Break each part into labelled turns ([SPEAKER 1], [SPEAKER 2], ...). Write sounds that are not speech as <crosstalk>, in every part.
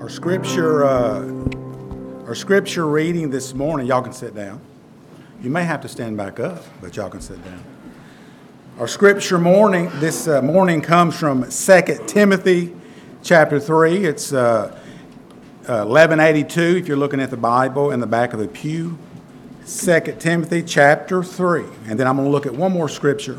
[SPEAKER 1] Our scripture, uh, our scripture reading this morning, y'all can sit down. You may have to stand back up, but y'all can sit down. Our scripture morning this uh, morning comes from 2 Timothy chapter 3. It's uh, 1182 if you're looking at the Bible in the back of the pew. 2 Timothy chapter 3. And then I'm going to look at one more scripture.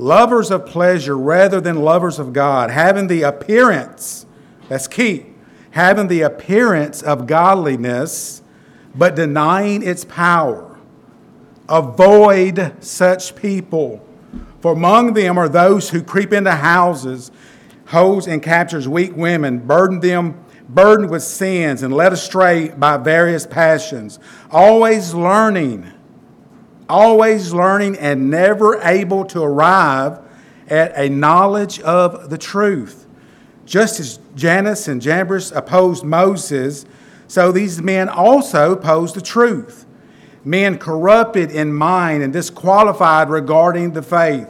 [SPEAKER 1] lovers of pleasure rather than lovers of God, having the appearance, that's key, having the appearance of godliness, but denying its power. Avoid such people. For among them are those who creep into houses, hose and captures weak women, burden them burdened with sins and led astray by various passions, always learning always learning and never able to arrive at a knowledge of the truth. Just as Jannes and Jambres opposed Moses, so these men also opposed the truth. Men corrupted in mind and disqualified regarding the faith.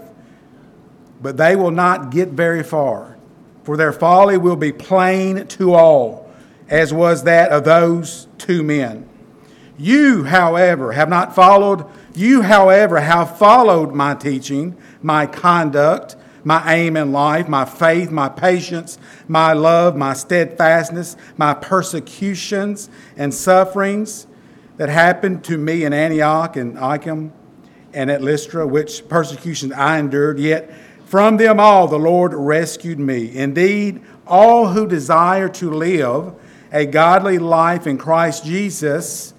[SPEAKER 1] But they will not get very far, for their folly will be plain to all, as was that of those two men. You, however, have not followed you, however, have followed my teaching, my conduct, my aim in life, my faith, my patience, my love, my steadfastness, my persecutions and sufferings that happened to me in Antioch and Iconium and at Lystra, which persecutions I endured, yet from them all the Lord rescued me. Indeed, all who desire to live a godly life in Christ Jesus,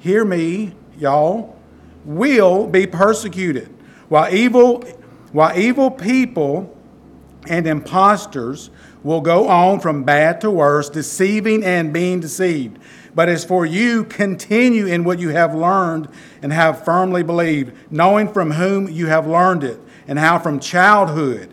[SPEAKER 1] hear me, y'all will be persecuted. While evil, while evil people and impostors will go on from bad to worse, deceiving and being deceived. But as for you, continue in what you have learned and have firmly believed, knowing from whom you have learned it, and how from childhood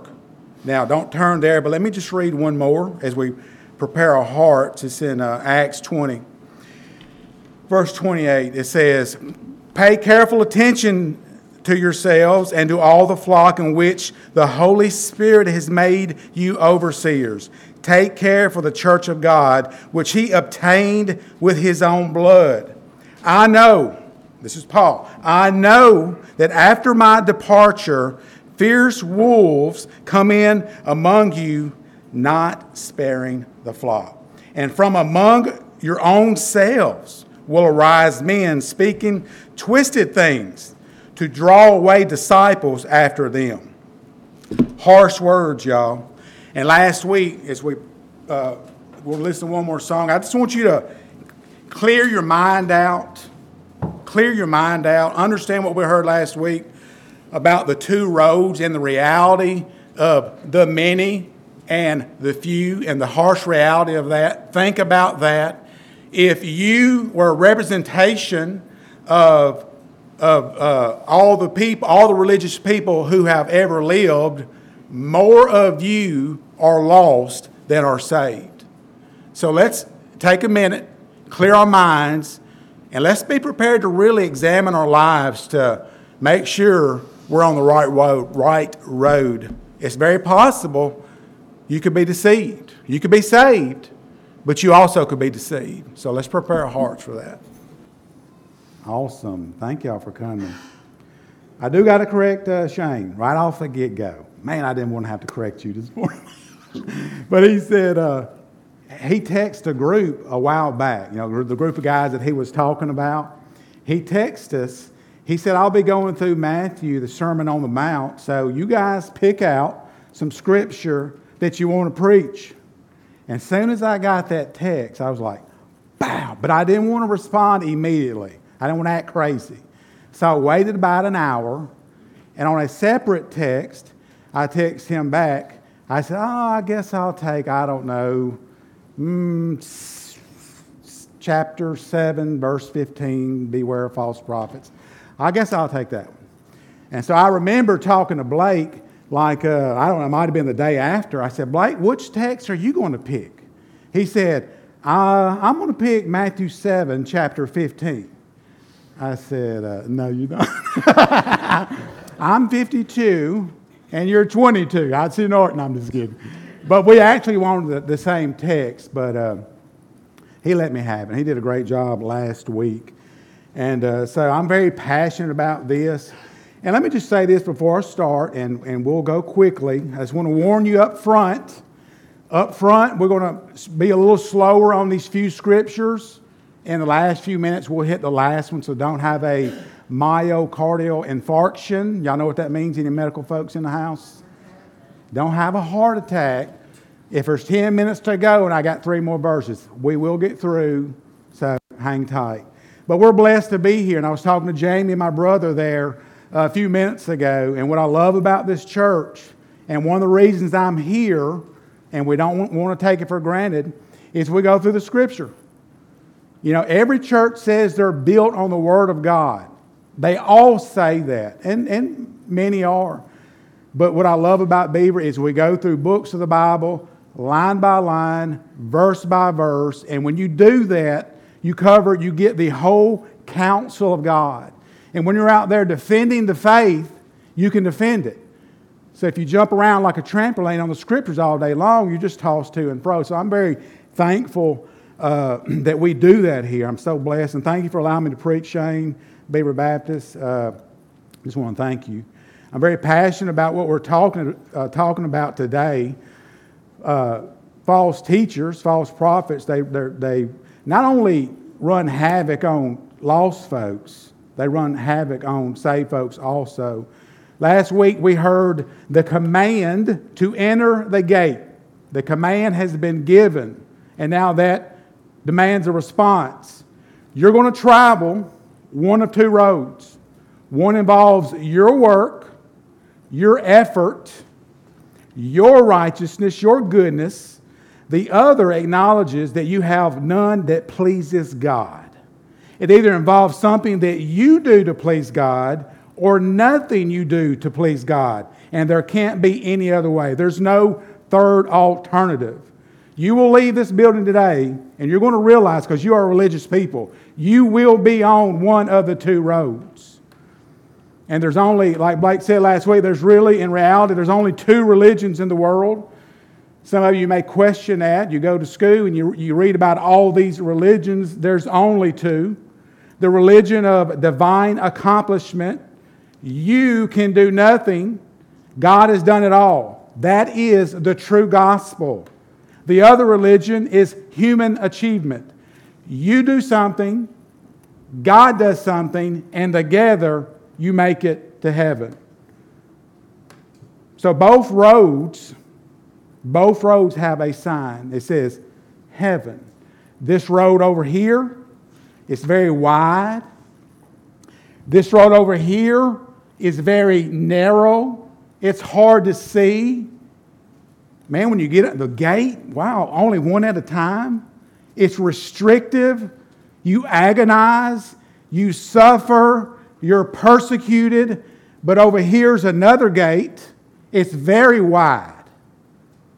[SPEAKER 1] Now, don't turn there, but let me just read one more as we prepare our hearts. It's in uh, Acts 20, verse 28. It says, Pay careful attention to yourselves and to all the flock in which the Holy Spirit has made you overseers. Take care for the church of God, which he obtained with his own blood. I know, this is Paul, I know that after my departure, fierce wolves come in among you, not sparing the flock. And from among your own selves will arise men speaking twisted things to draw away disciples after them. Harsh words, y'all. And last week, as we uh, we'll listen to one more song, I just want you to clear your mind out. Clear your mind out. Understand what we heard last week about the two roads and the reality of the many and the few and the harsh reality of that. Think about that. If you were a representation of of uh, all the people, all the religious people who have ever lived, more of you are lost than are saved. So let's take a minute, clear our minds, and let's be prepared to really examine our lives to make sure we're on the right road. Right road. It's very possible you could be deceived. You could be saved, but you also could be deceived. So let's prepare our hearts for that. Awesome. Thank y'all for coming. I do got to correct uh, Shane right off the get go. Man, I didn't want to have to correct you this morning. <laughs> but he said, uh, he texted a group a while back, you know, the group of guys that he was talking about. He texted us. He said, I'll be going through Matthew, the Sermon on the Mount, so you guys pick out some scripture that you want to preach. And as soon as I got that text, I was like, bow. But I didn't want to respond immediately. I didn't want to act crazy. So I waited about an hour, and on a separate text, I text him back. I said, Oh, I guess I'll take, I don't know, mm, chapter 7, verse 15, beware of false prophets. I guess I'll take that one. And so I remember talking to Blake, like, uh, I don't know, it might have been the day after. I said, Blake, which text are you going to pick? He said, uh, I'm going to pick Matthew 7, chapter 15. I said, uh, No, you don't. <laughs> I'm 52 and you're 22. I'd see Norton, I'm just kidding. But we actually wanted the, the same text, but uh, he let me have it. He did a great job last week. And uh, so I'm very passionate about this. And let me just say this before I start, and, and we'll go quickly. I just want to warn you up front. Up front, we're going to be a little slower on these few scriptures. In the last few minutes, we'll hit the last one, so don't have a myocardial infarction. Y'all know what that means, any medical folks in the house? Don't have a heart attack. If there's 10 minutes to go and I got three more verses, we will get through, so hang tight. But we're blessed to be here. And I was talking to Jamie, and my brother, there a few minutes ago. And what I love about this church, and one of the reasons I'm here, and we don't want to take it for granted, is we go through the scripture. You know, every church says they're built on the Word of God. They all say that, and, and many are. But what I love about Beaver is we go through books of the Bible, line by line, verse by verse, and when you do that, you cover, you get the whole counsel of God. And when you're out there defending the faith, you can defend it. So if you jump around like a trampoline on the scriptures all day long, you just toss to and fro. So I'm very thankful uh, <clears throat> that we do that here. I'm so blessed. And thank you for allowing me to preach, Shane. Beaver Baptist. Uh, just want to thank you. I'm very passionate about what we're talking, uh, talking about today. Uh, false teachers, false prophets, they, they not only run havoc on lost folks, they run havoc on saved folks also. Last week we heard the command to enter the gate. The command has been given, and now that demands a response. You're going to travel one of two roads. One involves your work, your effort, your righteousness, your goodness. The other acknowledges that you have none that pleases God. It either involves something that you do to please God or nothing you do to please God. And there can't be any other way. There's no third alternative. You will leave this building today, and you're going to realize, because you are religious people, you will be on one of the two roads. And there's only, like Blake said last week, there's really, in reality, there's only two religions in the world. Some of you may question that. You go to school and you, you read about all these religions. There's only two the religion of divine accomplishment. You can do nothing, God has done it all. That is the true gospel. The other religion is human achievement. You do something, God does something, and together you make it to heaven. So both roads, both roads have a sign. It says heaven. This road over here, it's very wide. This road over here is very narrow. It's hard to see. Man, when you get at the gate, wow, only one at a time. It's restrictive. You agonize. You suffer. You're persecuted. But over here's another gate. It's very wide.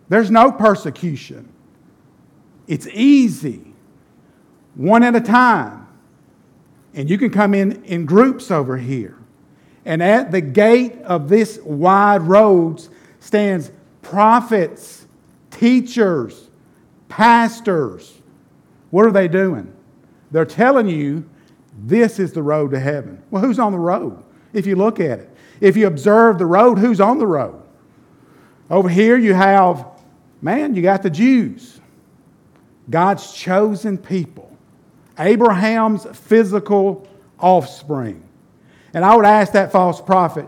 [SPEAKER 1] There's no persecution. It's easy, one at a time. And you can come in in groups over here. And at the gate of this wide roads stands prophets, teachers, pastors. What are they doing? They're telling you this is the road to heaven. Well, who's on the road? If you look at it, if you observe the road, who's on the road? Over here, you have, man, you got the Jews, God's chosen people, Abraham's physical offspring. And I would ask that false prophet,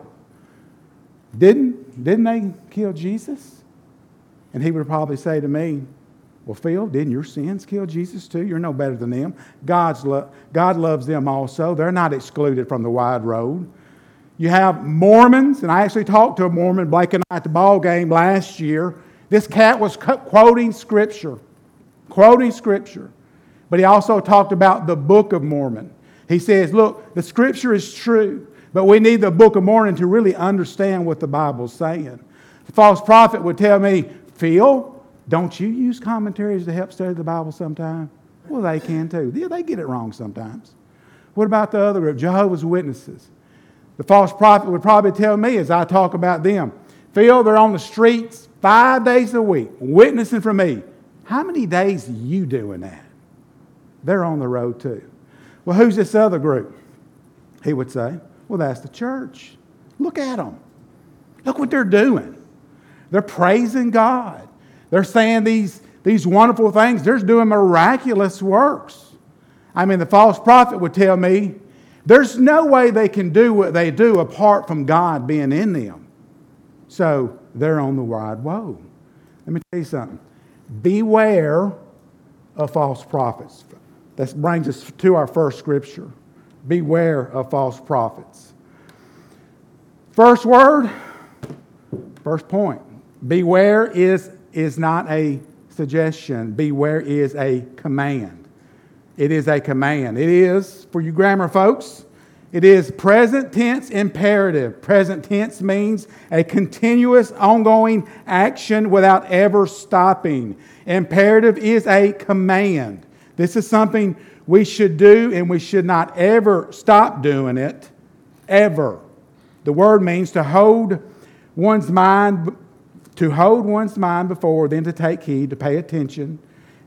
[SPEAKER 1] didn't, didn't they kill Jesus? And he would probably say to me, Well, Phil, didn't your sins kill Jesus too? You're no better than them. God's lo- God loves them also. They're not excluded from the wide road. You have Mormons, and I actually talked to a Mormon, Blake and I, at the ball game last year. This cat was quoting Scripture, quoting Scripture. But he also talked about the Book of Mormon. He says, Look, the Scripture is true, but we need the Book of Mormon to really understand what the Bible's saying. The false prophet would tell me, Phil, don't you use commentaries to help study the Bible sometime? Well, they can too. Yeah, they get it wrong sometimes. What about the other group, Jehovah's Witnesses? The false prophet would probably tell me as I talk about them, Phil, they're on the streets five days a week, witnessing for me. How many days are you doing that? They're on the road too. Well, who's this other group? He would say, Well, that's the church. Look at them. Look what they're doing. They're praising God. They're saying these, these wonderful things. They're doing miraculous works. I mean, the false prophet would tell me, there's no way they can do what they do apart from God being in them. So they're on the wide road. Let me tell you something. Beware of false prophets. That brings us to our first scripture. Beware of false prophets. First word, first point. Beware is, is not a suggestion, beware is a command. It is a command. It is, for you grammar folks, it is present tense imperative. Present tense means a continuous, ongoing action without ever stopping. Imperative is a command. This is something we should do, and we should not ever stop doing it, ever. The word means to hold one's mind, to hold one's mind before, then to take heed, to pay attention,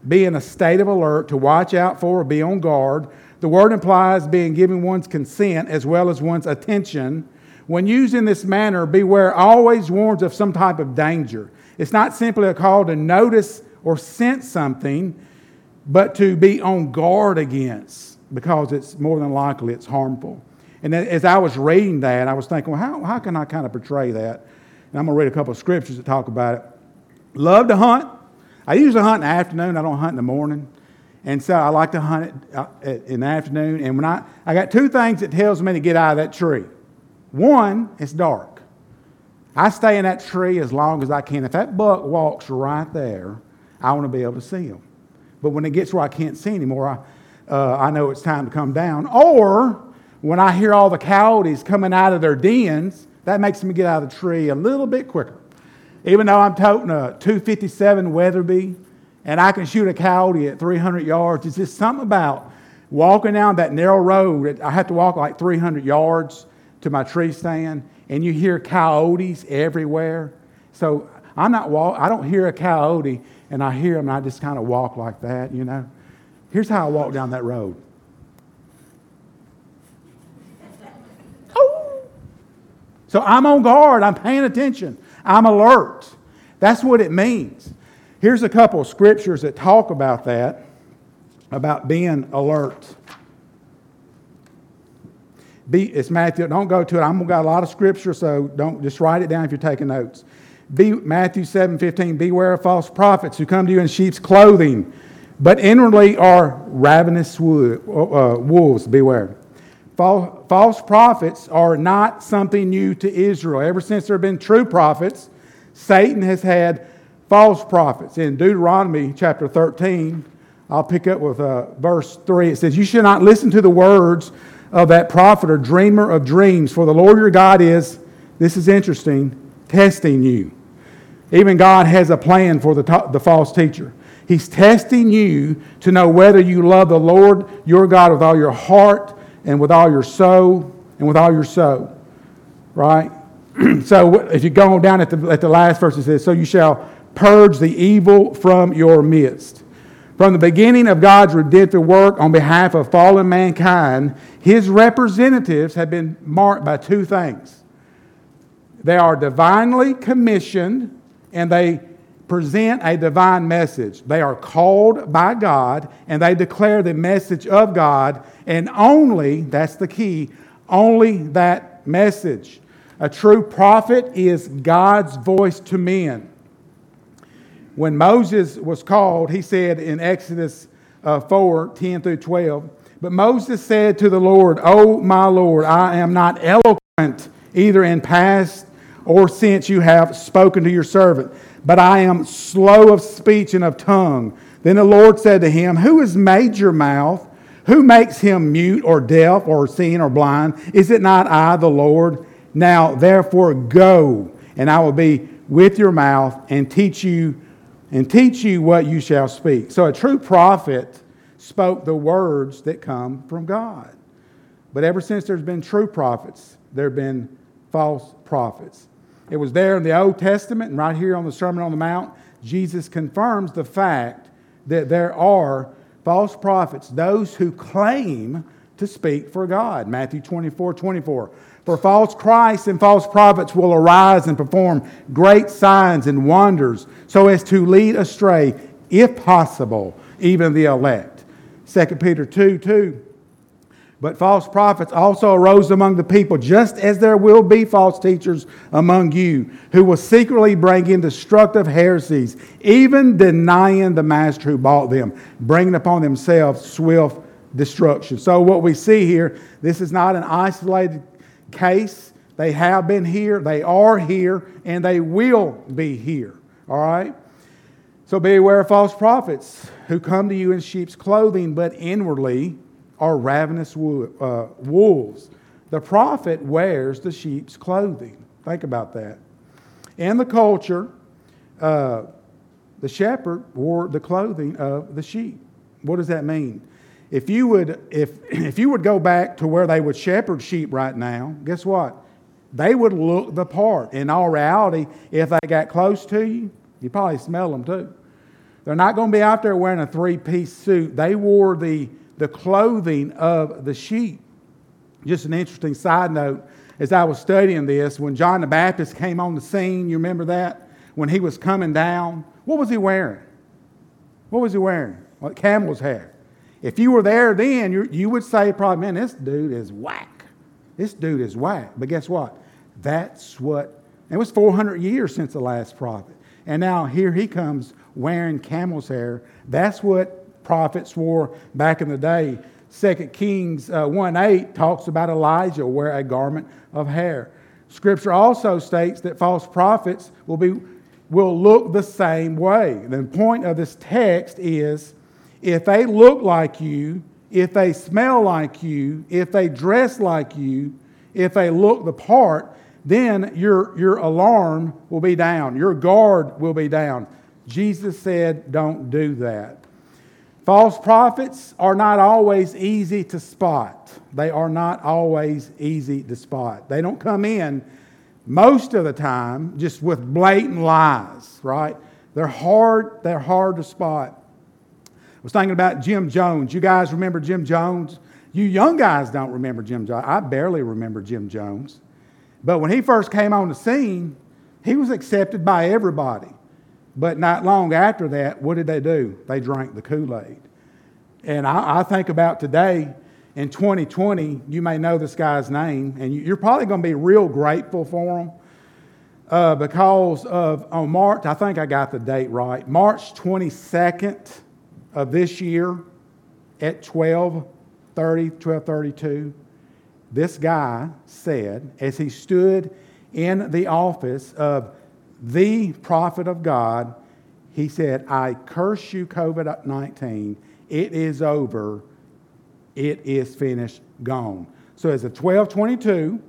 [SPEAKER 1] be in a state of alert, to watch out for, or be on guard. The word implies being given one's consent as well as one's attention. When used in this manner, beware always warns of some type of danger. It's not simply a call to notice or sense something, but to be on guard against because it's more than likely it's harmful. And as I was reading that, I was thinking, well, how, how can I kind of portray that? And I'm going to read a couple of scriptures that talk about it. Love to hunt. I usually hunt in the afternoon. I don't hunt in the morning. And so I like to hunt it uh, in the afternoon. And when I, I got two things that tells me to get out of that tree. One, it's dark. I stay in that tree as long as I can. If that buck walks right there, I want to be able to see him. But when it gets where I can't see anymore, I, uh, I know it's time to come down. Or when I hear all the coyotes coming out of their dens, that makes me get out of the tree a little bit quicker. Even though I'm toting a 257 Weatherby and I can shoot a coyote at 300 yards, it's just something about walking down that narrow road. I have to walk like 300 yards to my tree stand, and you hear coyotes everywhere. So I'm not walk, I don't hear a coyote and I hear them and I just kind of walk like that, you know. Here's how I walk down that road. So I'm on guard, I'm paying attention, I'm alert. That's <laughs> what it means. Here's a couple of scriptures that talk about that, about being alert. Be, it's Matthew, don't go to it. I'm got a lot of scripture, so don't just write it down if you're taking notes. Be, Matthew 7 15, beware of false prophets who come to you in sheep's clothing, but inwardly are ravenous wood, uh, wolves. Beware. False prophets are not something new to Israel. Ever since there have been true prophets, Satan has had false prophets. In Deuteronomy chapter 13, I'll pick up with uh, verse 3. It says, You should not listen to the words of that prophet or dreamer of dreams, for the Lord your God is, this is interesting, testing you even God has a plan for the, the false teacher. He's testing you to know whether you love the Lord your God with all your heart and with all your soul and with all your soul. Right? <clears throat> so if you go down at the, at the last verse, it says, So you shall purge the evil from your midst. From the beginning of God's redemptive work on behalf of fallen mankind, his representatives have been marked by two things. They are divinely commissioned and they present a divine message. They are called by God and they declare the message of God, and only, that's the key, only that message. A true prophet is God's voice to men. When Moses was called, he said in Exodus uh, 4 10 through 12, But Moses said to the Lord, O my Lord, I am not eloquent either in past or since you have spoken to your servant but I am slow of speech and of tongue. Then the Lord said to him, Who has made your mouth? Who makes him mute or deaf or seeing or blind? Is it not I, the Lord? Now, therefore, go, and I will be with your mouth and teach you and teach you what you shall speak. So a true prophet spoke the words that come from God. But ever since there's been true prophets, there have been false prophets. It was there in the Old Testament, and right here on the Sermon on the Mount, Jesus confirms the fact that there are false prophets, those who claim to speak for God. Matthew 24 24. For false Christs and false prophets will arise and perform great signs and wonders so as to lead astray, if possible, even the elect. 2 Peter 2 2. But false prophets also arose among the people, just as there will be false teachers among you, who will secretly bring in destructive heresies, even denying the master who bought them, bringing upon themselves swift destruction. So, what we see here, this is not an isolated case. They have been here, they are here, and they will be here. All right? So, beware of false prophets who come to you in sheep's clothing, but inwardly, are ravenous uh, wolves. The prophet wears the sheep's clothing. Think about that. In the culture, uh, the shepherd wore the clothing of the sheep. What does that mean? If you would, if, <clears throat> if you would go back to where they would shepherd sheep right now, guess what? They would look the part. In all reality, if they got close to you, you probably smell them too. They're not going to be out there wearing a three piece suit. They wore the the clothing of the sheep. Just an interesting side note as I was studying this, when John the Baptist came on the scene, you remember that? When he was coming down, what was he wearing? What was he wearing? Well, camel's hair. If you were there then, you, you would say, probably, man, this dude is whack. This dude is whack. But guess what? That's what, it was 400 years since the last prophet. And now here he comes wearing camel's hair. That's what prophets wore back in the day. 2 Kings uh, 1 8 talks about Elijah wear a garment of hair. Scripture also states that false prophets will, be, will look the same way. The point of this text is if they look like you, if they smell like you, if they dress like you, if they look the part, then your, your alarm will be down, your guard will be down. Jesus said, Don't do that. False prophets are not always easy to spot. They are not always easy to spot. They don't come in most of the time just with blatant lies, right? They're hard, they're hard to spot. I was thinking about Jim Jones. You guys remember Jim Jones? You young guys don't remember Jim Jones. I barely remember Jim Jones. But when he first came on the scene, he was accepted by everybody. But not long after that, what did they do? They drank the Kool Aid. And I, I, think about today in 2020, you may know this guy's name, and you're probably going to be real grateful for him uh, because of on March, I think I got the date right, March 22nd of this year at 1230, 1232, this guy said, as he stood in the office of the prophet of God, he said, I curse you, COVID 19. It is over. It is finished, gone. So, as of 1222,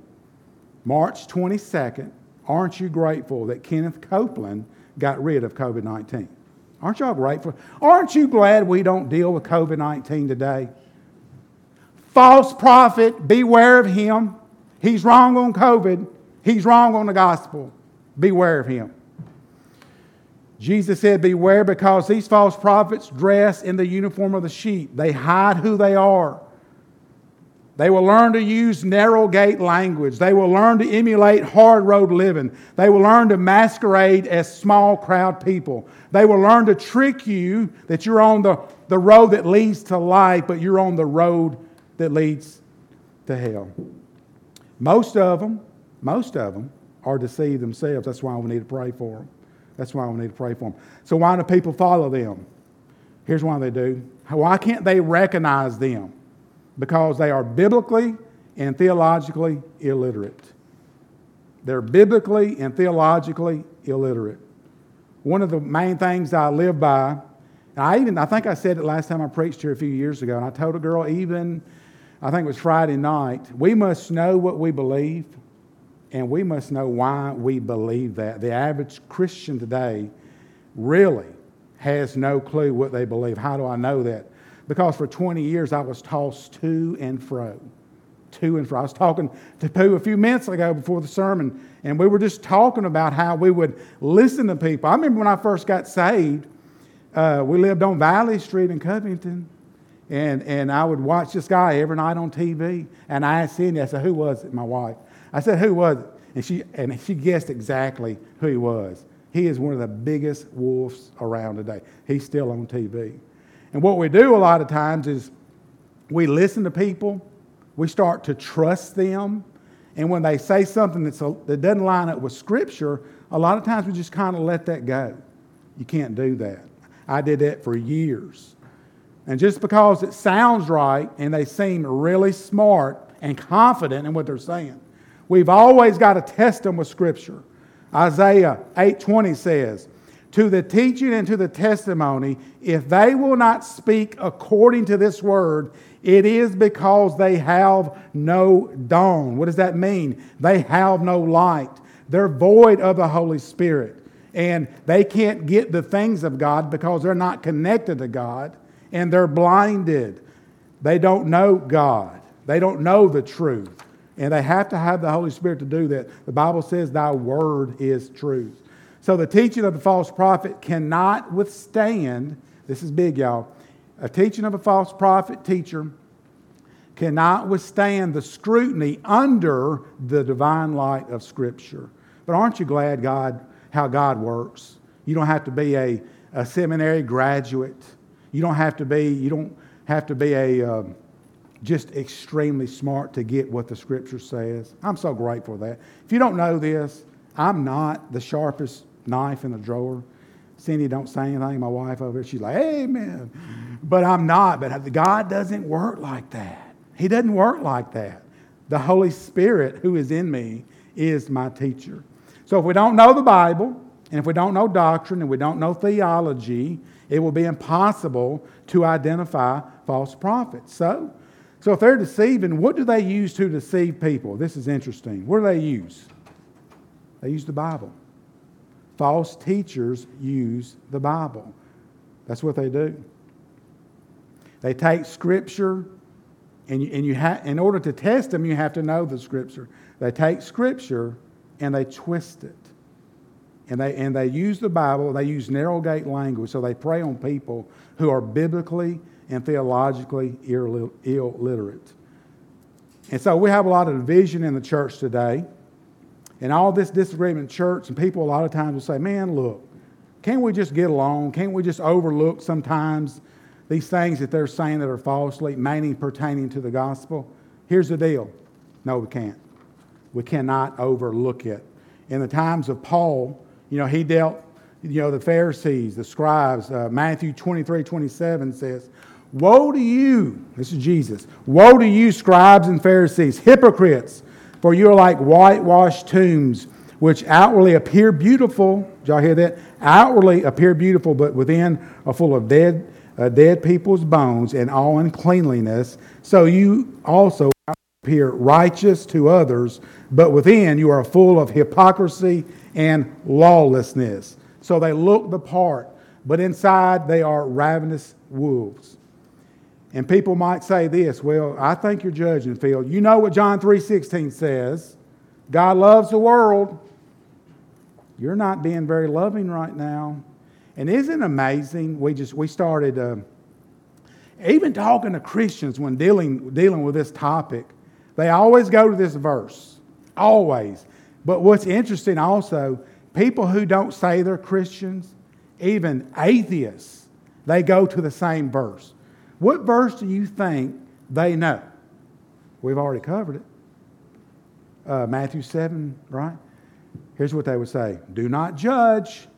[SPEAKER 1] March 22nd, aren't you grateful that Kenneth Copeland got rid of COVID 19? Aren't y'all grateful? Aren't you glad we don't deal with COVID 19 today? False prophet, beware of him. He's wrong on COVID, he's wrong on the gospel. Beware of him. Jesus said, Beware because these false prophets dress in the uniform of the sheep. They hide who they are. They will learn to use narrow gate language. They will learn to emulate hard road living. They will learn to masquerade as small crowd people. They will learn to trick you that you're on the, the road that leads to life, but you're on the road that leads to hell. Most of them, most of them are deceived themselves. That's why we need to pray for them. That's why we need to pray for them. So, why do people follow them? Here's why they do. Why can't they recognize them? Because they are biblically and theologically illiterate. They're biblically and theologically illiterate. One of the main things I live by, and I even I think I said it last time I preached here a few years ago, and I told a girl even I think it was Friday night, we must know what we believe and we must know why we believe that. The average Christian today really has no clue what they believe. How do I know that? Because for 20 years I was tossed to and fro. To and fro. I was talking to Pooh a few minutes ago before the sermon, and we were just talking about how we would listen to people. I remember when I first got saved, uh, we lived on Valley Street in Covington, and, and I would watch this guy every night on TV, and I asked Cindy, I said, Who was it? My wife. I said, Who was it? And she, and she guessed exactly who he was. He is one of the biggest wolves around today. He's still on TV. And what we do a lot of times is we listen to people, we start to trust them, and when they say something that's a, that doesn't line up with Scripture, a lot of times we just kind of let that go. You can't do that. I did that for years. And just because it sounds right and they seem really smart and confident in what they're saying, we've always got to test them with Scripture. Isaiah 8:20 says, "To the teaching and to the testimony, if they will not speak according to this word, it is because they have no dawn." What does that mean? They have no light. They're void of the Holy Spirit. And they can't get the things of God because they're not connected to God and they're blinded. They don't know God. They don't know the truth. And they have to have the Holy Spirit to do that. The Bible says, Thy word is truth. So the teaching of the false prophet cannot withstand, this is big, y'all. A teaching of a false prophet teacher cannot withstand the scrutiny under the divine light of Scripture. But aren't you glad God how God works? You don't have to be a, a seminary graduate. You don't have to be, you don't have to be a um, just extremely smart to get what the scripture says. I'm so grateful for that. If you don't know this, I'm not the sharpest knife in the drawer. Cindy don't say anything. My wife over here, she's like, Amen. But I'm not. But God doesn't work like that. He doesn't work like that. The Holy Spirit who is in me is my teacher. So if we don't know the Bible, and if we don't know doctrine, and we don't know theology, it will be impossible to identify false prophets. So so if they're deceiving, what do they use to deceive people? This is interesting. What do they use? They use the Bible. False teachers use the Bible. That's what they do. They take Scripture, and you, and you ha- in order to test them, you have to know the Scripture. They take Scripture and they twist it. And they, and they use the Bible, they use narrow gate language, so they prey on people who are biblically and theologically illiterate. And so we have a lot of division in the church today. And all this disagreement in church, and people a lot of times will say, man, look, can't we just get along? Can't we just overlook sometimes these things that they're saying that are falsely, mainly pertaining to the gospel? Here's the deal no, we can't. We cannot overlook it. In the times of Paul, you know, he dealt, you know, the Pharisees, the scribes. Uh, Matthew 23 27 says, Woe to you, this is Jesus. Woe to you, scribes and Pharisees, hypocrites, for you are like whitewashed tombs, which outwardly appear beautiful. Did y'all hear that? Outwardly appear beautiful, but within are full of dead, uh, dead people's bones and all uncleanliness. So you also appear righteous to others, but within you are full of hypocrisy and lawlessness. So they look the part, but inside they are ravenous wolves. And people might say this, well, I think you're judging, Phil. You know what John 3:16 says. God loves the world. You're not being very loving right now. And isn't it amazing? We just we started uh, even talking to Christians when dealing, dealing with this topic, they always go to this verse. Always. But what's interesting also, people who don't say they're Christians, even atheists, they go to the same verse. What verse do you think they know? We've already covered it. Uh, Matthew 7, right? Here's what they would say Do not judge,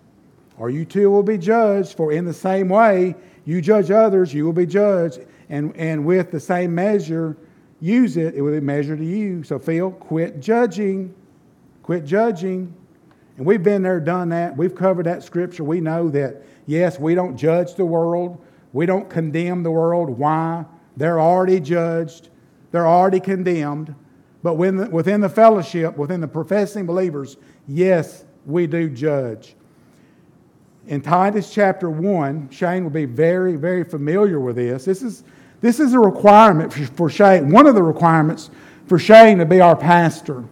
[SPEAKER 1] or you too will be judged, for in the same way you judge others, you will be judged. And, and with the same measure, use it, it will be measured to you. So, Phil, quit judging. Quit judging. And we've been there, done that. We've covered that scripture. We know that, yes, we don't judge the world, we don't condemn the world. Why? They're already judged, they're already condemned. But when, within the fellowship, within the professing believers, yes, we do judge. In Titus chapter 1, Shane will be very, very familiar with this. This is, this is a requirement for Shane, one of the requirements for Shane to be our pastor,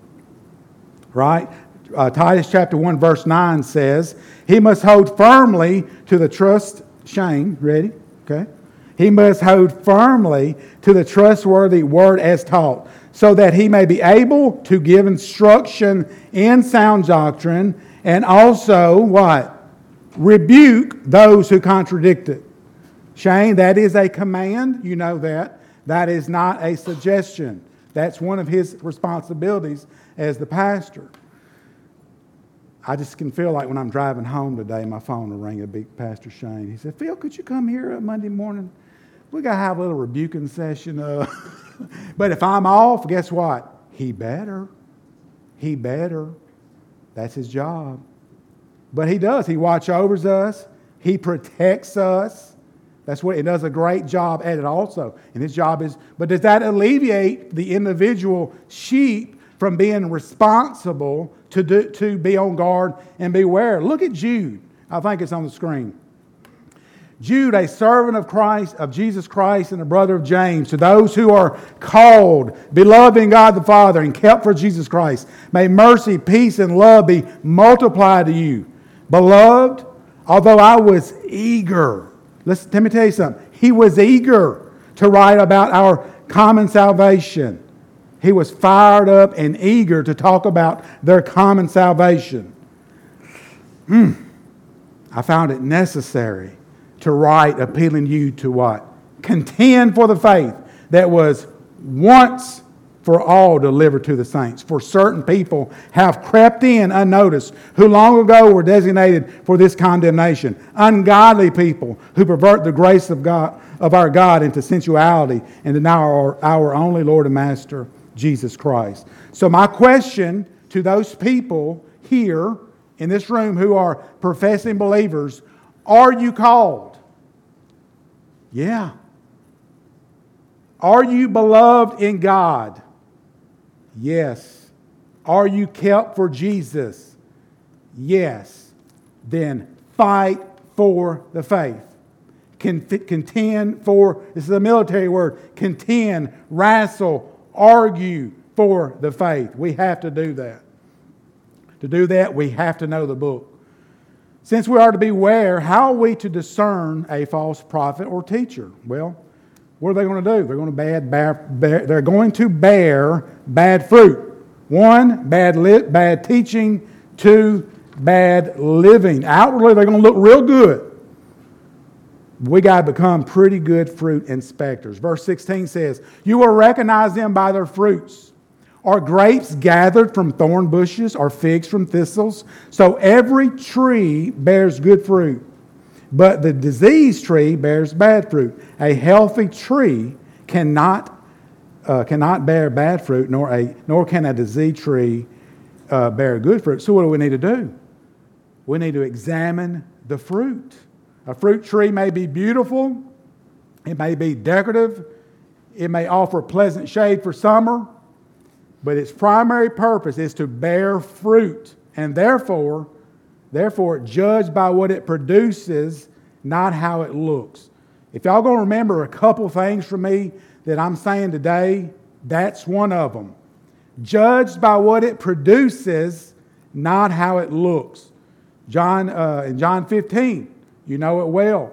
[SPEAKER 1] right? Uh, Titus chapter 1, verse 9 says, He must hold firmly to the trust. Shane, ready? Okay. He must hold firmly to the trustworthy word as taught, so that he may be able to give instruction in sound doctrine and also what? rebuke those who contradict it. Shane, that is a command. You know that. That is not a suggestion. That's one of his responsibilities as the pastor. I just can feel like when I'm driving home today, my phone will ring a big Pastor Shane. He said, Phil, could you come here Monday morning? We got to have a little rebuking session. Uh, <laughs> but if I'm off, guess what? He better. He better. That's his job. But he does. He watches over us. He protects us. That's what he does a great job at it also. And his job is, but does that alleviate the individual sheep from being responsible to, do, to be on guard and beware? Look at Jude. I think it's on the screen. Jude, a servant of Christ, of Jesus Christ, and a brother of James, to those who are called, beloved in God the Father, and kept for Jesus Christ, may mercy, peace, and love be multiplied to you. Beloved, although I was eager, let me tell you something. He was eager to write about our common salvation. He was fired up and eager to talk about their common salvation. Hmm. I found it necessary to write appealing you to what? Contend for the faith that was once for all delivered to the saints. For certain people have crept in unnoticed, who long ago were designated for this condemnation. Ungodly people who pervert the grace of God of our God into sensuality and deny our, our only Lord and Master, Jesus Christ. So my question to those people here in this room who are professing believers, are you called? Yeah. Are you beloved in God? Yes. Are you kept for Jesus? Yes. Then fight for the faith. Contend for, this is a military word, contend, wrestle, argue for the faith. We have to do that. To do that, we have to know the book. Since we are to beware, how are we to discern a false prophet or teacher? Well, what are they going to do? They're going to bad, bear, they're going to bear bad fruit. One, bad li- bad teaching. Two, bad living. Outwardly, they're going to look real good. We got to become pretty good fruit inspectors. Verse 16 says, You will recognize them by their fruits. Are grapes gathered from thorn bushes or figs from thistles? So every tree bears good fruit, but the diseased tree bears bad fruit. A healthy tree cannot, uh, cannot bear bad fruit, nor, a, nor can a diseased tree uh, bear good fruit. So, what do we need to do? We need to examine the fruit. A fruit tree may be beautiful, it may be decorative, it may offer pleasant shade for summer but its primary purpose is to bear fruit and therefore therefore judge by what it produces not how it looks. If y'all to remember a couple things from me that i'm saying today that's one of them judged by what it produces not how it looks. John uh, in john 15 you know it well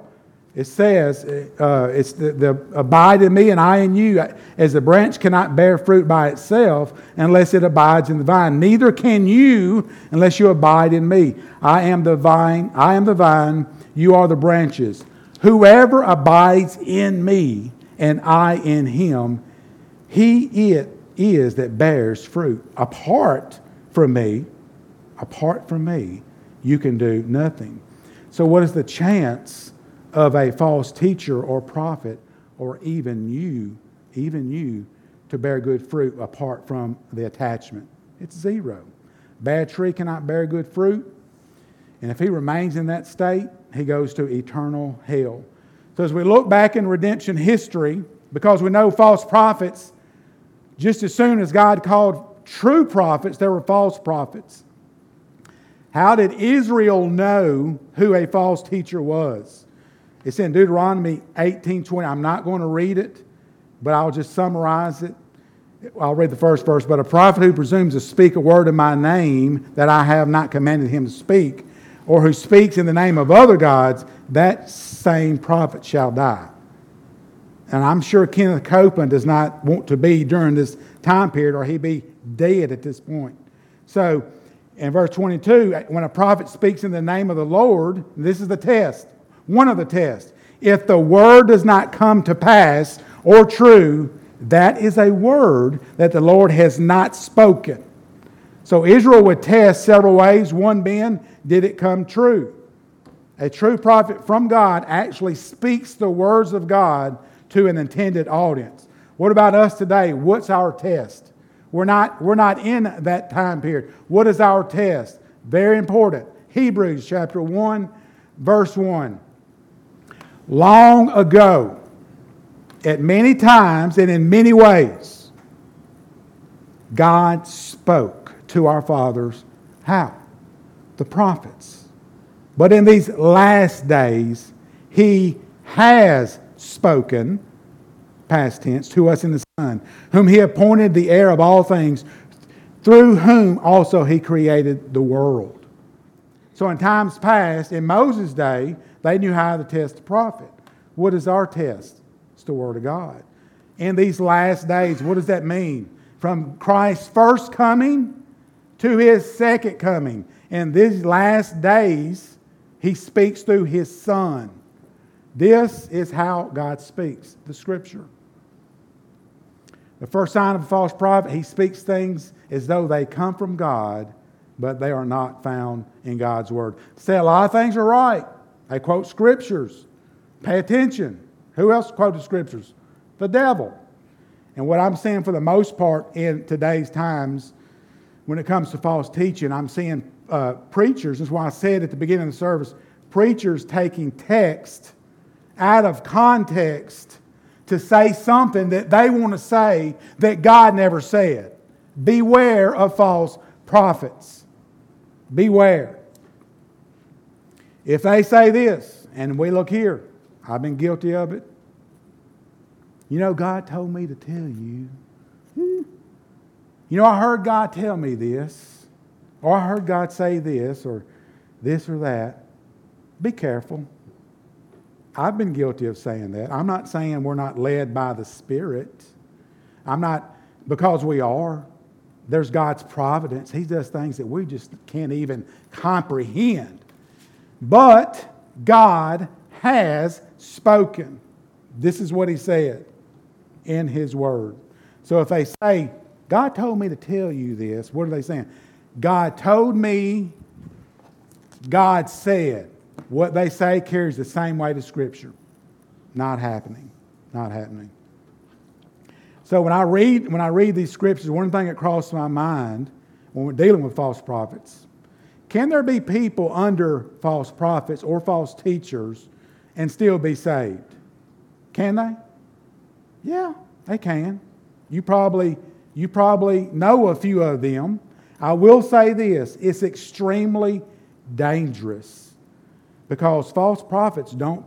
[SPEAKER 1] It says, uh, it's the, the abide in me and I in you, as the branch cannot bear fruit by itself unless it abides in the vine. Neither can you unless you abide in me. I am the vine, I am the vine, you are the branches. Whoever abides in me and I in him, he it is that bears fruit. Apart from me, apart from me, you can do nothing. So, what is the chance of a false teacher or prophet or even you, even you, to bear good fruit apart from the attachment? It's zero. Bad tree cannot bear good fruit. And if he remains in that state, he goes to eternal hell. So, as we look back in redemption history, because we know false prophets, just as soon as God called true prophets, there were false prophets. How did Israel know who a false teacher was? It's in Deuteronomy 18:20. I'm not going to read it, but I'll just summarize it. I'll read the first verse. But a prophet who presumes to speak a word in my name that I have not commanded him to speak, or who speaks in the name of other gods, that same prophet shall die. And I'm sure Kenneth Copeland does not want to be during this time period, or he'd be dead at this point. So, in verse 22, uh, when a prophet speaks in the name of the Lord, this is the test, one of the tests. If the word does not come to pass or true, that is a word that the Lord has not spoken. So Israel would test several ways, one being, did it come true? A true prophet from God actually speaks the words of God to an intended audience. What about us today? What's our test? We're not, we're not in that time period. What is our test? Very important. Hebrews chapter 1, verse 1. Long ago, at many times and in many ways, God spoke to our fathers. How? The prophets. But in these last days, He has spoken, past tense, to us in the Son, whom he appointed the heir of all things, through whom also he created the world. So in times past, in Moses' day, they knew how to test a prophet. What is our test? It's the Word of God. In these last days, what does that mean? From Christ's first coming to his second coming. In these last days, he speaks through his Son. This is how God speaks, the Scripture. The first sign of a false prophet, he speaks things as though they come from God, but they are not found in God's Word. Say a lot of things are right. They quote Scriptures. Pay attention. Who else quoted Scriptures? The devil. And what I'm seeing for the most part in today's times, when it comes to false teaching, I'm seeing uh, preachers, that's why I said at the beginning of the service, preachers taking text out of context to say something that they want to say that God never said. Beware of false prophets. Beware. If they say this, and we look here, I've been guilty of it. You know, God told me to tell you. Hmm. You know, I heard God tell me this, or I heard God say this, or this or that. Be careful. I've been guilty of saying that. I'm not saying we're not led by the Spirit. I'm not, because we are. There's God's providence. He does things that we just can't even comprehend. But God has spoken. This is what He said in His Word. So if they say, God told me to tell you this, what are they saying? God told me, God said. What they say carries the same weight as Scripture. Not happening. Not happening. So when I read when I read these scriptures, one thing that crosses my mind when we're dealing with false prophets, can there be people under false prophets or false teachers and still be saved? Can they? Yeah, they can. You probably you probably know a few of them. I will say this, it's extremely dangerous because false prophets don't,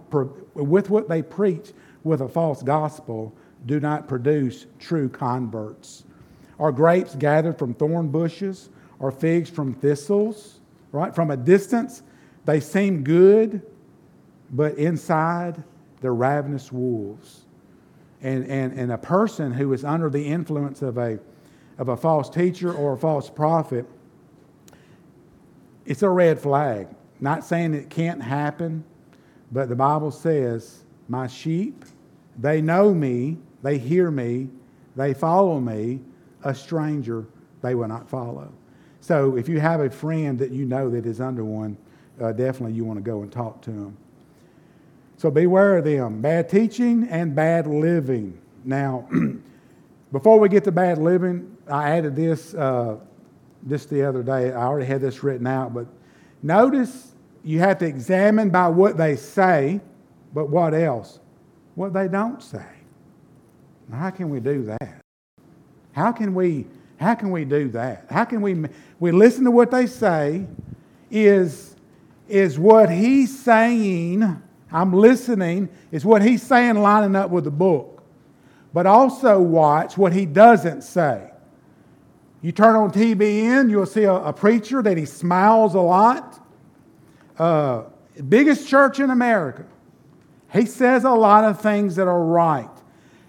[SPEAKER 1] with what they preach with a false gospel, do not produce true converts. Are grapes gathered from thorn bushes or figs from thistles? Right? From a distance, they seem good, but inside They're ravenous wolves. And, and, and a person who is under the influence of a, of a false teacher or a false prophet, it's a red flag. Not saying it can't happen, but the Bible says, My sheep, they know me, they hear me, they follow me. A stranger they will not follow. So if you have a friend that you know that is under one, uh, definitely you want to go and talk to them. So beware of them bad teaching and bad living. Now, <clears throat> before we get to bad living, I added this uh, just the other day. I already had this written out, but notice you have to examine by what they say, but what else? What they don't say. How can we do that? How can we how can we do that? How can we we listen to what they say is is what he's saying I'm listening is what he's saying lining up with the book. But also watch what he doesn't say. You turn on TBN, you'll see a, a preacher that he smiles a lot. Uh, biggest church in America. He says a lot of things that are right.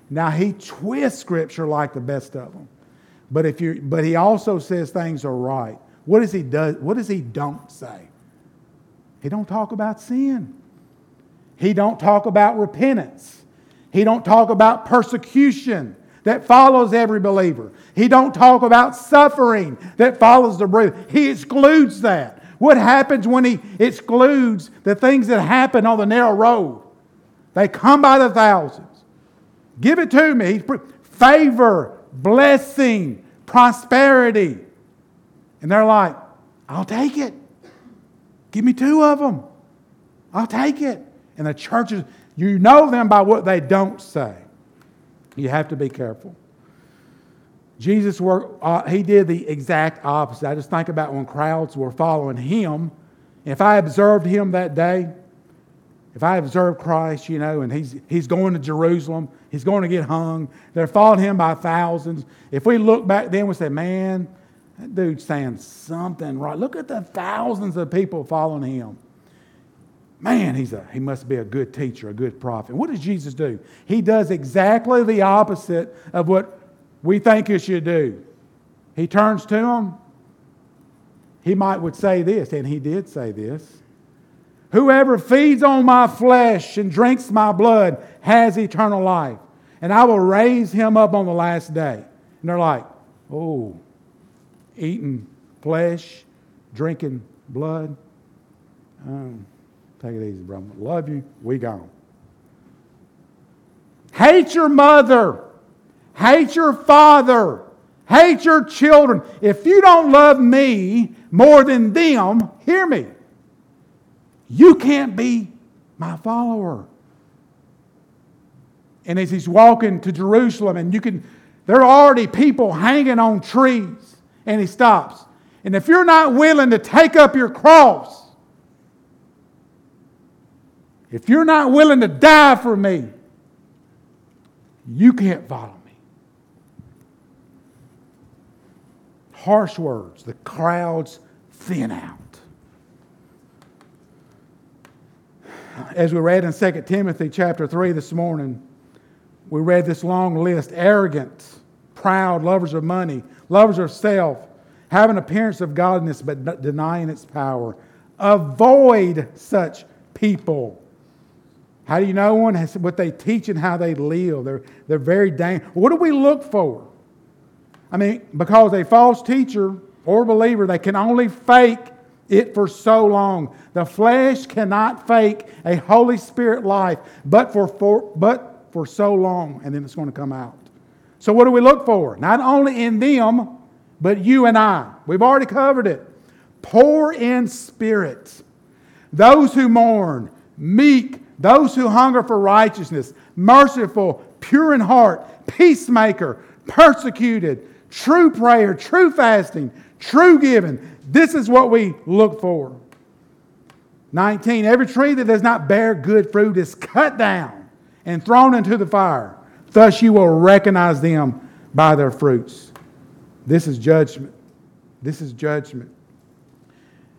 [SPEAKER 1] Now he twists scripture like the best of them. But if you but he also says things are right. What does he do, what does he don't say? He don't talk about sin. He don't talk about repentance. He don't talk about persecution that follows every believer. He don't talk about suffering that follows the believer. He excludes that. What happens when he excludes the things that happen on the narrow road? They come by the thousands. Give it to me. Favor, blessing, prosperity. And they're like, I'll take it. Give me two of them. I'll take it. And the churches, you know them by what they don't say. You have to be careful. Jesus worked, uh, he did the exact opposite. I just think about when crowds were following him. If I observed him that day, if I observed Christ, you know, and he's, he's going to Jerusalem, he's going to get hung, they're following him by thousands. If we look back then, we say, man, that dude's saying something right. Look at the thousands of people following him man, he's a, he must be a good teacher, a good prophet. What does Jesus do? He does exactly the opposite of what we think he should do. He turns to him. He might would say this, and he did say this. Whoever feeds on my flesh and drinks my blood has eternal life, and I will raise him up on the last day. And they're like, oh, eating flesh, drinking blood. Um, Take it easy, brother. Love you. We gone. Hate your mother. Hate your father. Hate your children. If you don't love me more than them, hear me. You can't be my follower. And as he's walking to Jerusalem, and you can, there are already people hanging on trees, and he stops. And if you're not willing to take up your cross, if you're not willing to die for me, you can't follow me. Harsh words. The crowds thin out. As we read in 2 Timothy chapter 3 this morning, we read this long list arrogant, proud, lovers of money, lovers of self, having appearance of godliness but denying its power. Avoid such people. How do you know one? What they teach and how they live. They're, they're very dangerous. What do we look for? I mean, because a false teacher or believer, they can only fake it for so long. The flesh cannot fake a Holy Spirit life, but for, for, but for so long, and then it's going to come out. So, what do we look for? Not only in them, but you and I. We've already covered it. Poor in spirit, those who mourn, meek, those who hunger for righteousness, merciful, pure in heart, peacemaker, persecuted, true prayer, true fasting, true giving. This is what we look for. 19. Every tree that does not bear good fruit is cut down and thrown into the fire. Thus you will recognize them by their fruits. This is judgment. This is judgment.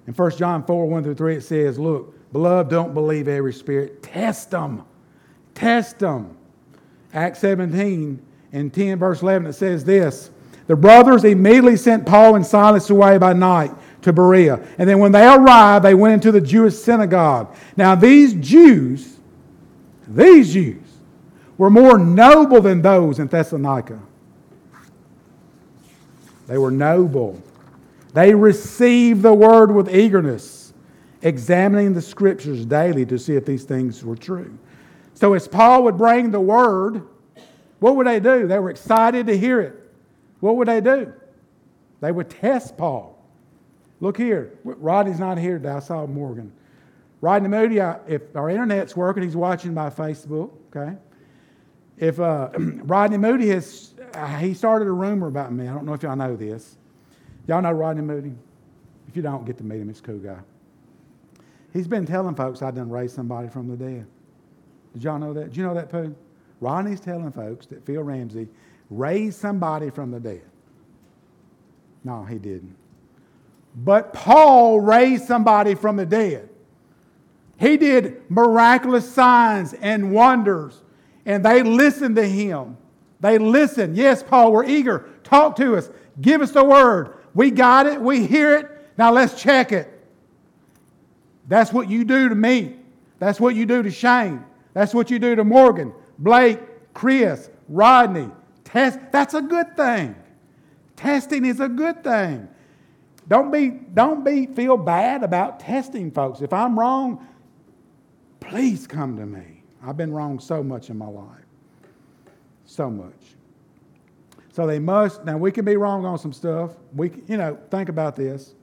[SPEAKER 1] In 1 John 4 1 through 3, it says, Look, Beloved, don't believe every spirit. Test them. Test them. Acts 17 and 10, verse 11, it says this The brothers immediately sent Paul and Silas away by night to Berea. And then when they arrived, they went into the Jewish synagogue. Now, these Jews, these Jews, were more noble than those in Thessalonica. They were noble. They received the word with eagerness, examining the scriptures daily to see if these things were true. So, as Paul would bring the word, what would they do? They were excited to hear it. What would they do? They would test Paul. Look here. Rodney's not here today. I saw Morgan. Rodney Moody, if our internet's working, he's watching by Facebook, okay? If uh, <clears throat> Rodney Moody has, uh, he started a rumor about me. I don't know if y'all know this. Y'all know Rodney Moody? If you don't, get to meet him. He's a cool guy. He's been telling folks I done raised somebody from the dead. Did y'all know that? Did you know that, Pooh? Rodney's telling folks that Phil Ramsey raised somebody from the dead. No, he didn't. But Paul raised somebody from the dead. He did miraculous signs and wonders, and they listened to him. They listened. Yes, Paul, we're eager. Talk to us. Give us the word. We got it. We hear it. Now let's check it. That's what you do to me. That's what you do to Shane. That's what you do to Morgan, Blake, Chris, Rodney. Test. That's a good thing. Testing is a good thing. Don't be, don't be feel bad about testing folks. If I'm wrong, please come to me. I've been wrong so much in my life. So much. So they must, now we can be wrong on some stuff. We, you know, think about this.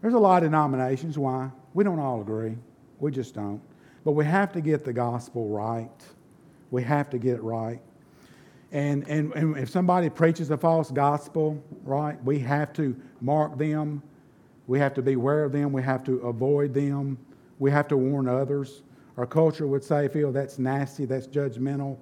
[SPEAKER 1] There's a lot of denominations. Why? We don't all agree. We just don't. But we have to get the gospel right. We have to get it right. And, and, and if somebody preaches a false gospel, right, we have to mark them. We have to be aware of them. We have to avoid them. We have to warn others. Our culture would say, Phil, that's nasty, that's judgmental.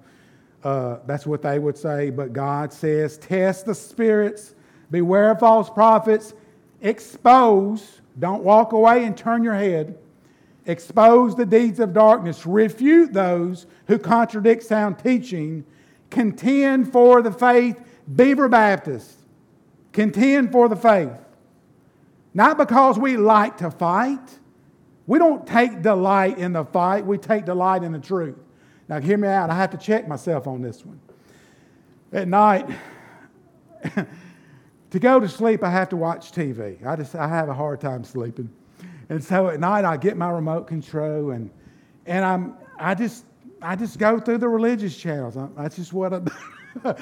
[SPEAKER 1] Uh, that's what they would say. But God says, test the spirits, beware of false prophets, expose, don't walk away and turn your head. Expose the deeds of darkness, refute those who contradict sound teaching contend for the faith, Beaver Baptist. Contend for the faith. Not because we like to fight. We don't take delight in the fight, we take delight in the truth. Now, hear me out. I have to check myself on this one. At night, <laughs> to go to sleep, I have to watch TV. I just I have a hard time sleeping. And so at night, I get my remote control and, and I'm, I just I just go through the religious channels. That's just what I. <laughs>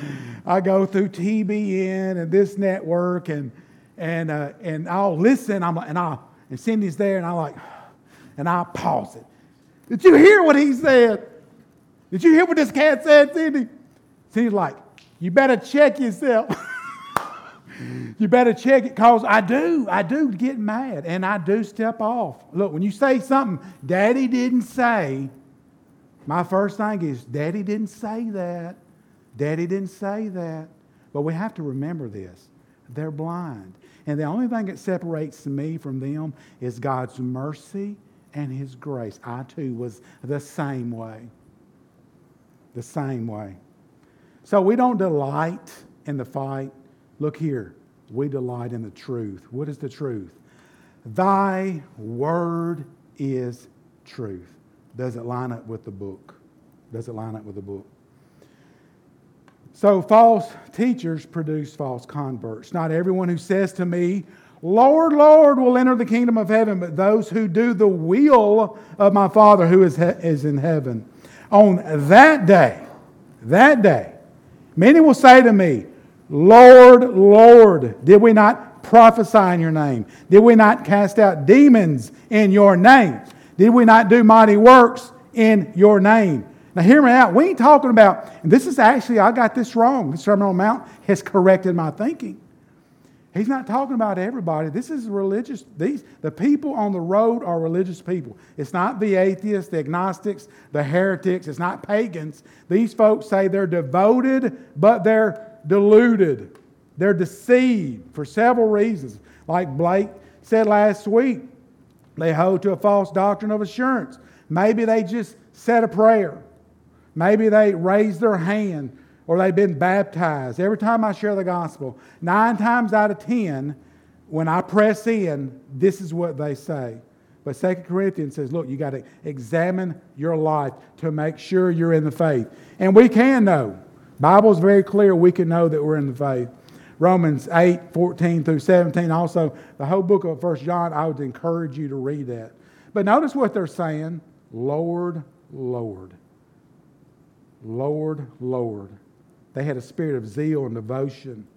[SPEAKER 1] I go through TBN and this network, and and uh, and I'll listen. I'm and I and Cindy's there, and I like, <sighs> and I pause it. Did you hear what he said? Did you hear what this cat said, Cindy? Cindy's like, you better check yourself. <laughs> you better check it, cause I do, I do get mad, and I do step off. Look, when you say something Daddy didn't say my first thing is, Daddy didn't say that. Daddy didn't say that. But we have to remember this they're blind. And the only thing that separates me from them is God's mercy and His grace. I too was the same way. The same way. So we don't delight in the fight. Look here, we delight in the truth. What is the truth? Thy word is truth. Does it line up with the book? Does it line up with the book? So, false teachers produce false converts. Not everyone who says to me, Lord, Lord, will enter the kingdom of heaven, but those who do the will of my Father who is, he- is in heaven. On that day, that day, many will say to me, Lord, Lord, did we not prophesy in your name? Did we not cast out demons in your name? Did we not do mighty works in your name? Now, hear me out. We ain't talking about, and this is actually, I got this wrong. The Sermon on the Mount has corrected my thinking. He's not talking about everybody. This is religious. These, the people on the road are religious people. It's not the atheists, the agnostics, the heretics. It's not pagans. These folks say they're devoted, but they're deluded. They're deceived for several reasons. Like Blake said last week, they hold to a false doctrine of assurance. Maybe they just said a prayer. Maybe they raised their hand or they've been baptized. Every time I share the gospel, nine times out of ten, when I press in, this is what they say. But 2 Corinthians says, look, you got to examine your life to make sure you're in the faith. And we can know. Bible's very clear we can know that we're in the faith. Romans 8, 14 through 17. Also, the whole book of 1 John, I would encourage you to read that. But notice what they're saying Lord, Lord. Lord, Lord. They had a spirit of zeal and devotion.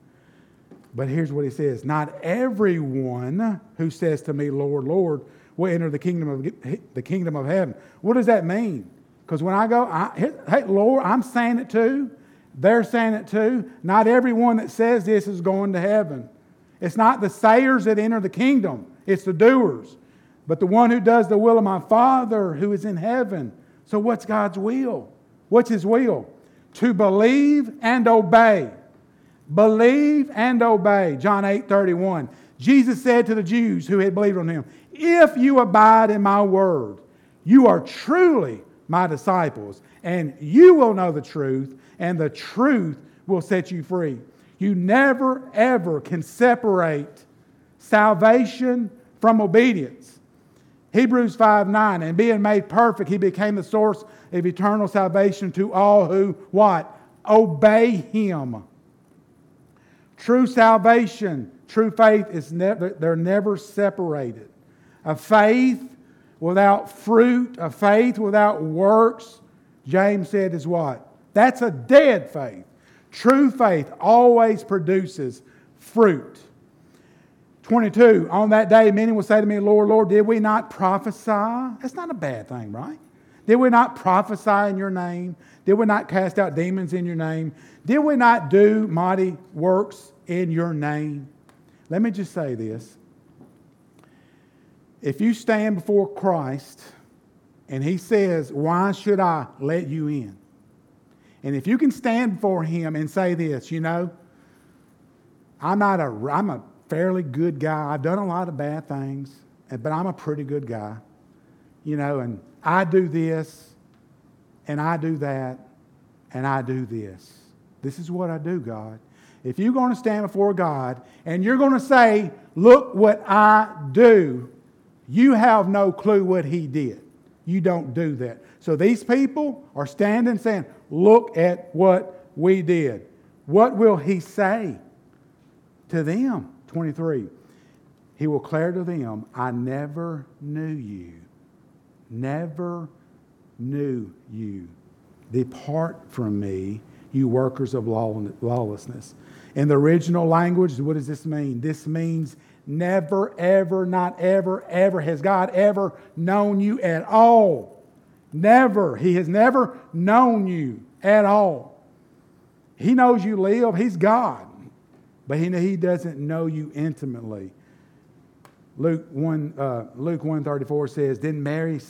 [SPEAKER 1] But here's what he says Not everyone who says to me, Lord, Lord, will enter the kingdom of, the kingdom of heaven. What does that mean? Because when I go, I, hey, Lord, I'm saying it too. They're saying it too. Not everyone that says this is going to heaven. It's not the sayers that enter the kingdom, it's the doers. But the one who does the will of my Father who is in heaven. So, what's God's will? What's His will? To believe and obey. Believe and obey. John 8 31. Jesus said to the Jews who had believed on Him, If you abide in my word, you are truly my disciples, and you will know the truth, and the truth will set you free. You never, ever can separate salvation from obedience. Hebrews 5 9, and being made perfect, he became the source of eternal salvation to all who, what? Obey him. True salvation, true faith is never, they're never separated. A faith without fruit, a faith without works, James said, is what? That's a dead faith. True faith always produces fruit. 22, on that day, many will say to me, Lord, Lord, did we not prophesy? That's not a bad thing, right? Did we not prophesy in your name? Did we not cast out demons in your name? Did we not do mighty works in your name? Let me just say this. If you stand before Christ and he says, Why should I let you in? And if you can stand before him and say this, you know, I'm not a, I'm a fairly good guy. I've done a lot of bad things, but I'm a pretty good guy. You know, and I do this, and I do that, and I do this. This is what I do, God. If you're going to stand before God and you're going to say, Look what I do, you have no clue what He did. You don't do that. So these people are standing saying, Look at what we did. What will he say to them? 23. He will declare to them, I never knew you. Never knew you. Depart from me, you workers of lawlessness. In the original language, what does this mean? This means never, ever, not ever, ever has God ever known you at all. Never. He has never known you at all. He knows you live. He's God. But he, he doesn't know you intimately. Luke 1, uh, Luke 134 says, Then Mary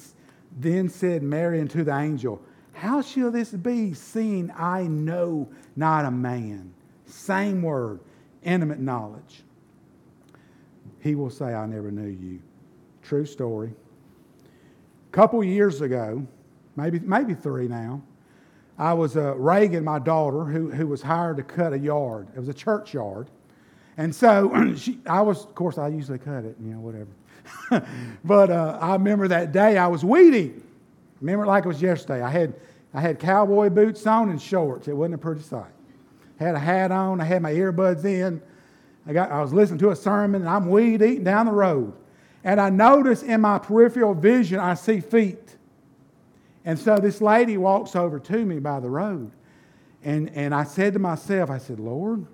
[SPEAKER 1] then said Mary unto the angel, How shall this be, seeing I know not a man? Same word, intimate knowledge. He will say, I never knew you. True story. A couple years ago, maybe, maybe three now. I was uh, Reagan, my daughter, who, who was hired to cut a yard. It was a church yard. And so <clears throat> she, I was, of course, I usually cut it, you know, whatever. <laughs> but uh, I remember that day I was weeding. Remember it like it was yesterday. I had, I had cowboy boots on and shorts. It wasn't a pretty sight. Had a hat on. I had my earbuds in. I, got, I was listening to a sermon, and I'm weed eating down the road. And I notice in my peripheral vision, I see feet. And so this lady walks over to me by the road. And, and I said to myself, I said, Lord,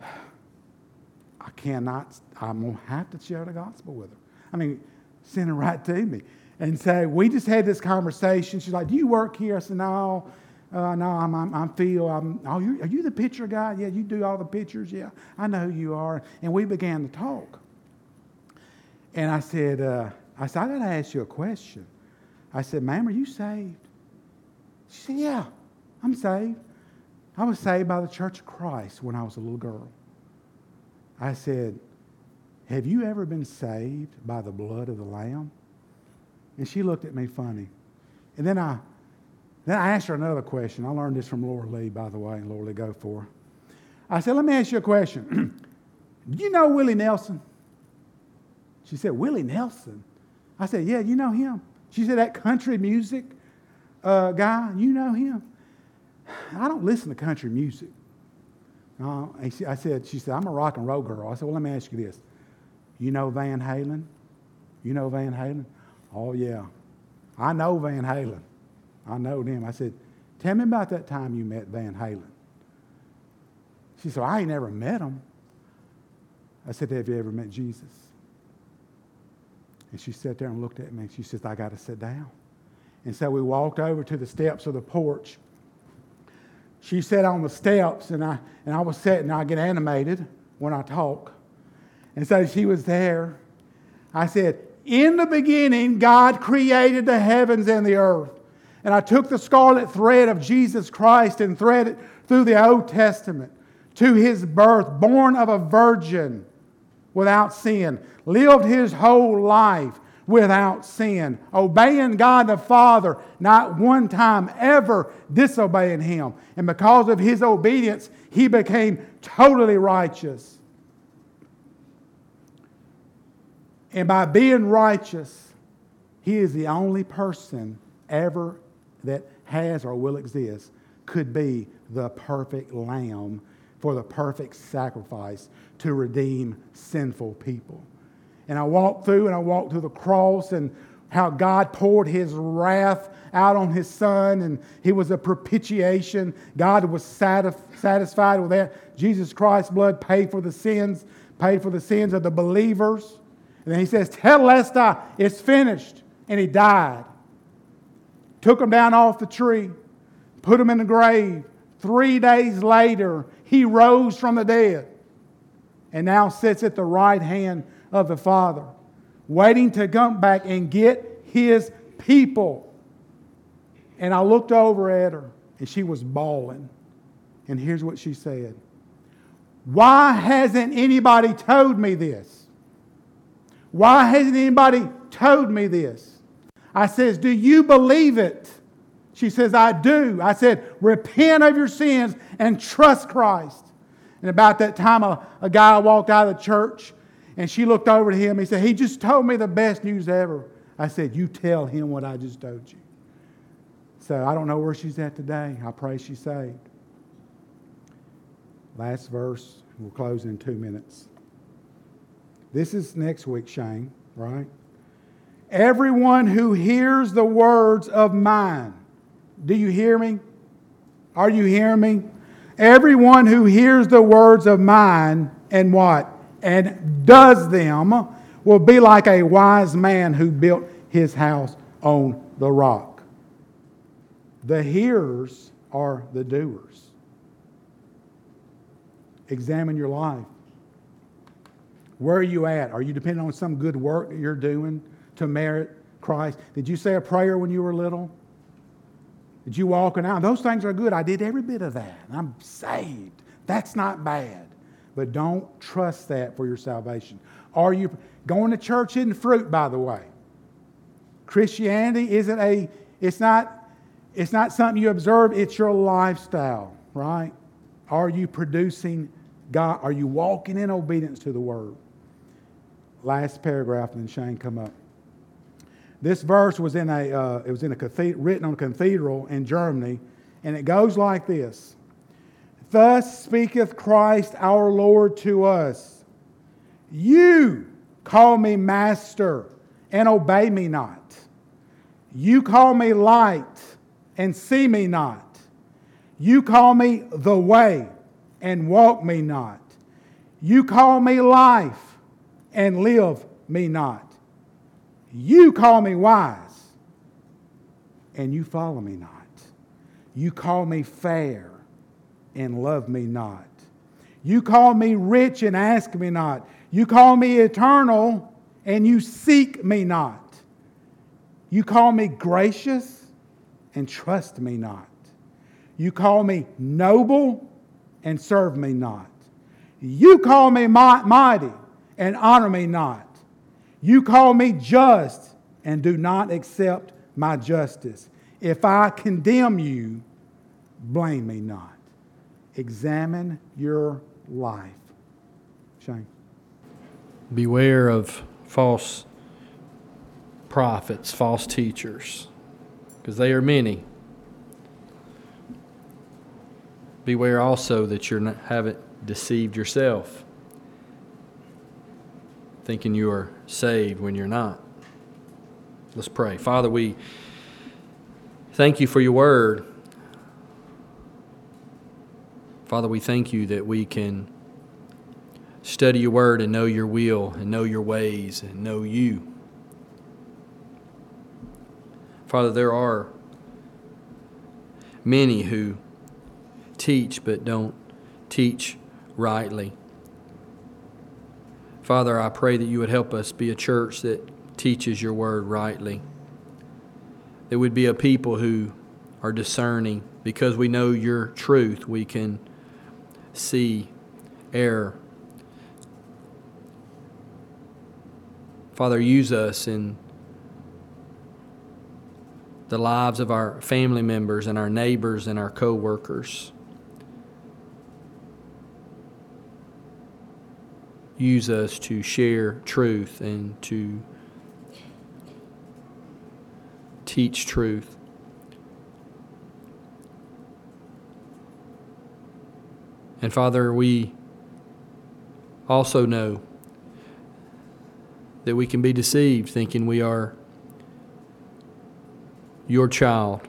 [SPEAKER 1] I cannot, I'm going to have to share the gospel with her. I mean, send her right to me. And so we just had this conversation. She's like, Do you work here? I said, No, uh, no, I'm, I'm, I'm Phil. I'm, oh, you, are you the picture guy? Yeah, you do all the pictures? Yeah, I know who you are. And we began to talk. And I said, uh, I said, I got to ask you a question. I said, Ma'am, are you saved? She said, Yeah, I'm saved. I was saved by the Church of Christ when I was a little girl. I said, Have you ever been saved by the blood of the Lamb? And she looked at me funny. And then I, Then I asked her another question. I learned this from Laura Lee, by the way, and Laura Lee go for. Her. I said, let me ask you a question. <clears throat> Do you know Willie Nelson? She said, Willie Nelson? I said, yeah, you know him. She said, that country music uh, guy, you know him? I don't listen to country music. Uh, she, I said, she said, I'm a rock and roll girl. I said, well, let me ask you this. You know Van Halen? You know Van Halen? Oh, yeah. I know Van Halen. I know them. I said, tell me about that time you met Van Halen. She said, I ain't never met him. I said, have you ever met Jesus? And she sat there and looked at me and she says, I got to sit down. And so we walked over to the steps of the porch. She sat on the steps and I, and I was sitting, I get animated when I talk. And so she was there. I said, In the beginning, God created the heavens and the earth. And I took the scarlet thread of Jesus Christ and threaded through the Old Testament to his birth, born of a virgin without sin, lived his whole life without sin, obeying God the Father, not one time ever disobeying him. And because of his obedience, he became totally righteous. And by being righteous, he is the only person ever that has or will exist could be the perfect lamb for the perfect sacrifice to redeem sinful people. And I walked through and I walked through the cross and how God poured his wrath out on his son and he was a propitiation. God was satisfied with that. Jesus Christ's blood paid for the sins, paid for the sins of the believers. And then he says, Tetelestai, it's finished. And he died. Took him down off the tree, put him in the grave. Three days later, he rose from the dead and now sits at the right hand of the Father, waiting to come back and get his people. And I looked over at her, and she was bawling. And here's what she said Why hasn't anybody told me this? Why hasn't anybody told me this? I says, Do you believe it? She says, I do. I said, Repent of your sins and trust Christ. And about that time, a, a guy walked out of the church and she looked over to him. He said, He just told me the best news ever. I said, You tell him what I just told you. So I don't know where she's at today. I pray she's saved. Last verse. We'll close in two minutes. This is next week, Shane, right? Everyone who hears the words of mine. Do you hear me? Are you hearing me? Everyone who hears the words of mine and what? And does them will be like a wise man who built his house on the rock. The hearers are the doers. Examine your life. Where are you at? Are you depending on some good work that you're doing to merit Christ? Did you say a prayer when you were little? Did you walking out? Those things are good. I did every bit of that. I'm saved. That's not bad. But don't trust that for your salvation. Are you going to church isn't fruit, by the way? Christianity isn't a, it's not, it's not something you observe, it's your lifestyle, right? Are you producing God? Are you walking in obedience to the word? Last paragraph, and then Shane come up. This verse was in a, uh, it was in a written on a cathedral in Germany, and it goes like this Thus speaketh Christ our Lord to us You call me master and obey me not. You call me light and see me not. You call me the way and walk me not. You call me life and live me not. You call me wise, and you follow me not. You call me fair, and love me not. You call me rich, and ask me not. You call me eternal, and you seek me not. You call me gracious, and trust me not. You call me noble, and serve me not. You call me mighty, and honor me not. You call me just and do not accept my justice. If I condemn you, blame me not. Examine your life. Shane.
[SPEAKER 2] Beware of false prophets, false teachers, because they are many. Beware also that you haven't deceived yourself, thinking you are saved when you're not. Let's pray. Father, we thank you for your word. Father, we thank you that we can study your word and know your will and know your ways and know you. Father, there are many who teach but don't teach rightly. Father, I pray that you would help us be a church that teaches your word rightly. That would be a people who are discerning because we know your truth. We can see error. Father, use us in the lives of our family members and our neighbors and our co workers. Use us to share truth and to teach truth. And Father, we also know that we can be deceived thinking we are your child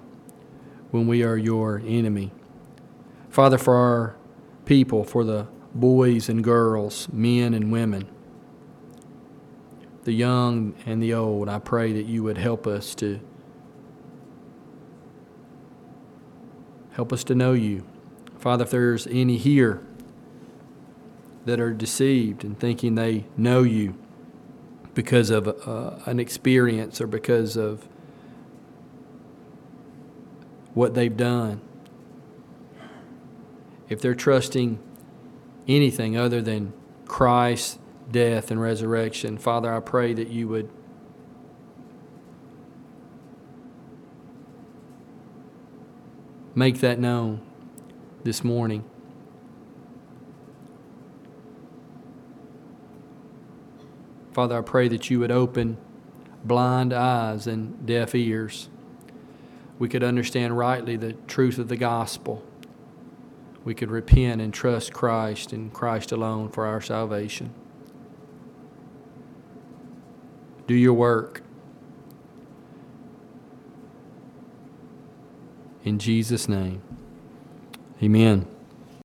[SPEAKER 2] when we are your enemy. Father, for our people, for the boys and girls, men and women, the young and the old, I pray that you would help us to help us to know you. Father, if there's any here that are deceived and thinking they know you because of uh, an experience or because of what they've done, if they're trusting anything other than Christ's death and resurrection, Father, I pray that you would make that known this morning. Father, I pray that you would open blind eyes and deaf ears we could understand rightly the truth of the gospel. We could repent and trust Christ and Christ alone for our salvation. Do your work. In Jesus' name, amen.